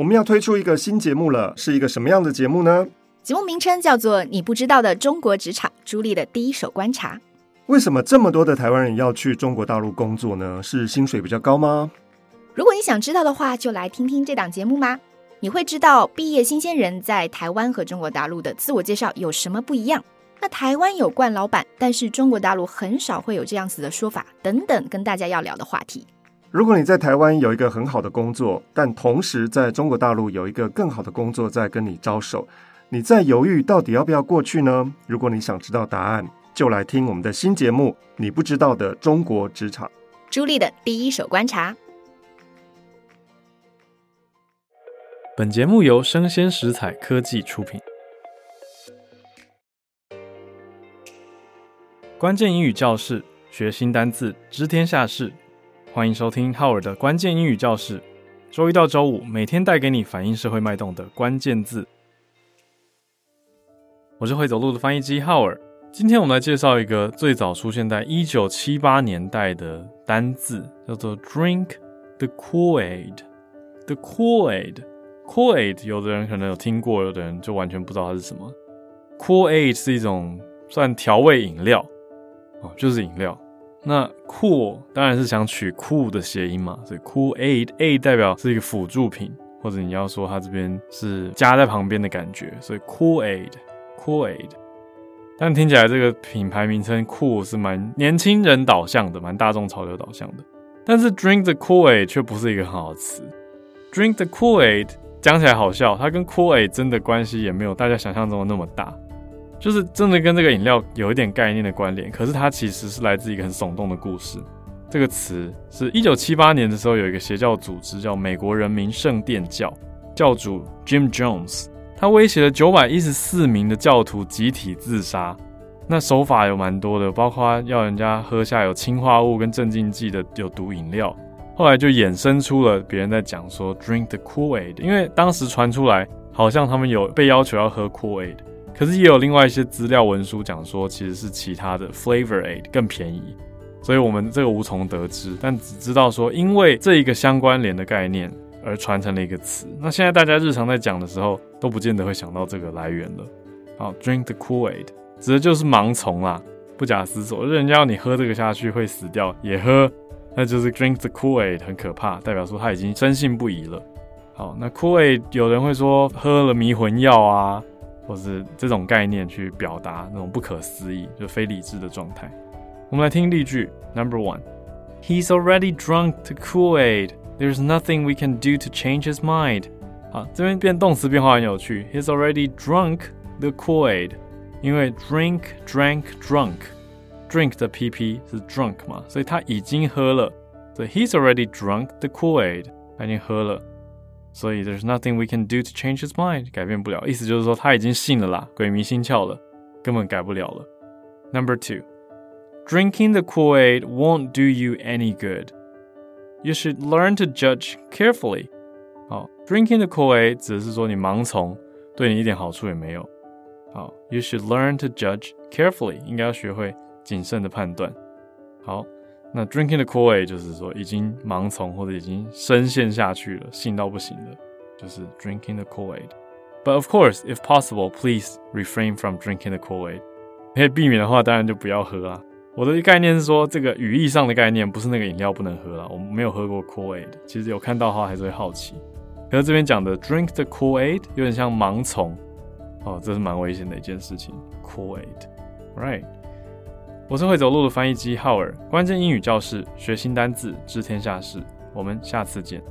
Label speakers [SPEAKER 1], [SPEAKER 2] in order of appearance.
[SPEAKER 1] 我们要推出一个新节目了，是一个什么样的节目呢？
[SPEAKER 2] 节目名称叫做《你不知道的中国职场》，朱莉的第一手观察。
[SPEAKER 1] 为什么这么多的台湾人要去中国大陆工作呢？是薪水比较高吗？
[SPEAKER 2] 如果你想知道的话，就来听听这档节目吧？你会知道毕业新鲜人在台湾和中国大陆的自我介绍有什么不一样？那台湾有惯老板，但是中国大陆很少会有这样子的说法，等等，跟大家要聊的话题。
[SPEAKER 1] 如果你在台湾有一个很好的工作，但同时在中国大陆有一个更好的工作在跟你招手，你在犹豫到底要不要过去呢？如果你想知道答案，就来听我们的新节目《你不知道的中国职场》。
[SPEAKER 2] 朱莉的第一手观察。
[SPEAKER 3] 本节目由生鲜食材科技出品。关键英语教室，学新单字，知天下事。欢迎收听浩尔的关键英语教室，周一到周五每天带给你反映社会脉动的关键字。我是会走路的翻译机浩尔，今天我们来介绍一个最早出现在一九七八年代的单字，叫做 “drink the Kool-Aid”。The Kool-Aid，Kool-Aid，有的人可能有听过，有的人就完全不知道它是什么。Kool-Aid 是一种算调味饮料，哦，就是饮料。那 cool 当然是想取 cool 的谐音嘛，所以 cool aid aid 代表是一个辅助品，或者你要说它这边是加在旁边的感觉，所以 cool aid cool aid。但听起来这个品牌名称 cool 是蛮年轻人导向的，蛮大众潮流导向的。但是 drink the cool aid 却不是一个很好的词，drink the cool aid 讲起来好笑，它跟 cool aid 真的关系也没有大家想象中的那么大。就是真的跟这个饮料有一点概念的关联，可是它其实是来自一个很耸动的故事。这个词是一九七八年的时候，有一个邪教组织叫美国人民圣殿教，教主 Jim Jones，他威胁了九百一十四名的教徒集体自杀。那手法有蛮多的，包括要人家喝下有氰化物跟镇静剂的有毒饮料。后来就衍生出了别人在讲说 Drink the Kool-Aid，因为当时传出来好像他们有被要求要喝 Kool-Aid。可是也有另外一些资料文书讲说，其实是其他的 Flavor Aid 更便宜，所以我们这个无从得知，但只知道说，因为这一个相关联的概念而传承了一个词。那现在大家日常在讲的时候，都不见得会想到这个来源了。好，Drink the Kool-Aid 指的就是盲从啦，不假思索，人家要你喝这个下去会死掉，也喝，那就是 Drink the Kool-Aid 很可怕，代表说他已经深信不疑了。好，那 Kool-Aid 有人会说喝了迷魂药啊。或是这种概念去表达那种不可思议、就非理智的状态。我们来听例句：Number one, He's already drunk the Kool-Aid. There's nothing we can do to change his mind. 好，这边变动词变化很有趣。He's already drunk the Kool-Aid，因为 drink, drank, drunk，drink 的 PP 是 drunk 嘛，所以他已经喝了。所以 He's already drunk the Kool-Aid，他已经喝了。 所以 there's nothing we can do to change his mind，改变不了。意思就是说他已经信了啦，鬼迷心窍了，根本改不了了。Number two, drinking the Kool-Aid won't do you any good. You should learn to judge carefully. 好，drinking the Kool-Aid 指的是说你盲从，对你一点好处也没有。好，you should learn to judge carefully，应该要学会谨慎的判断。好。 那 drinking the Kool-Aid 就是说已经盲从或者已经深陷下去了，信到不行了，就是 drinking the Kool-Aid。But of course, if possible, please refrain from drinking the Kool-Aid。可以避免的话，当然就不要喝啊。我的概念是说，这个语义上的概念不是那个饮料不能喝了。我没有喝过 Kool-Aid，其实有看到的话还是会好奇。可是这边讲的 drink the Kool-Aid 有点像盲从哦，这是蛮危险的一件事情。Kool-Aid，right？我是会走路的翻译机浩尔，关键英语教室，学新单字，知天下事。我们下次见。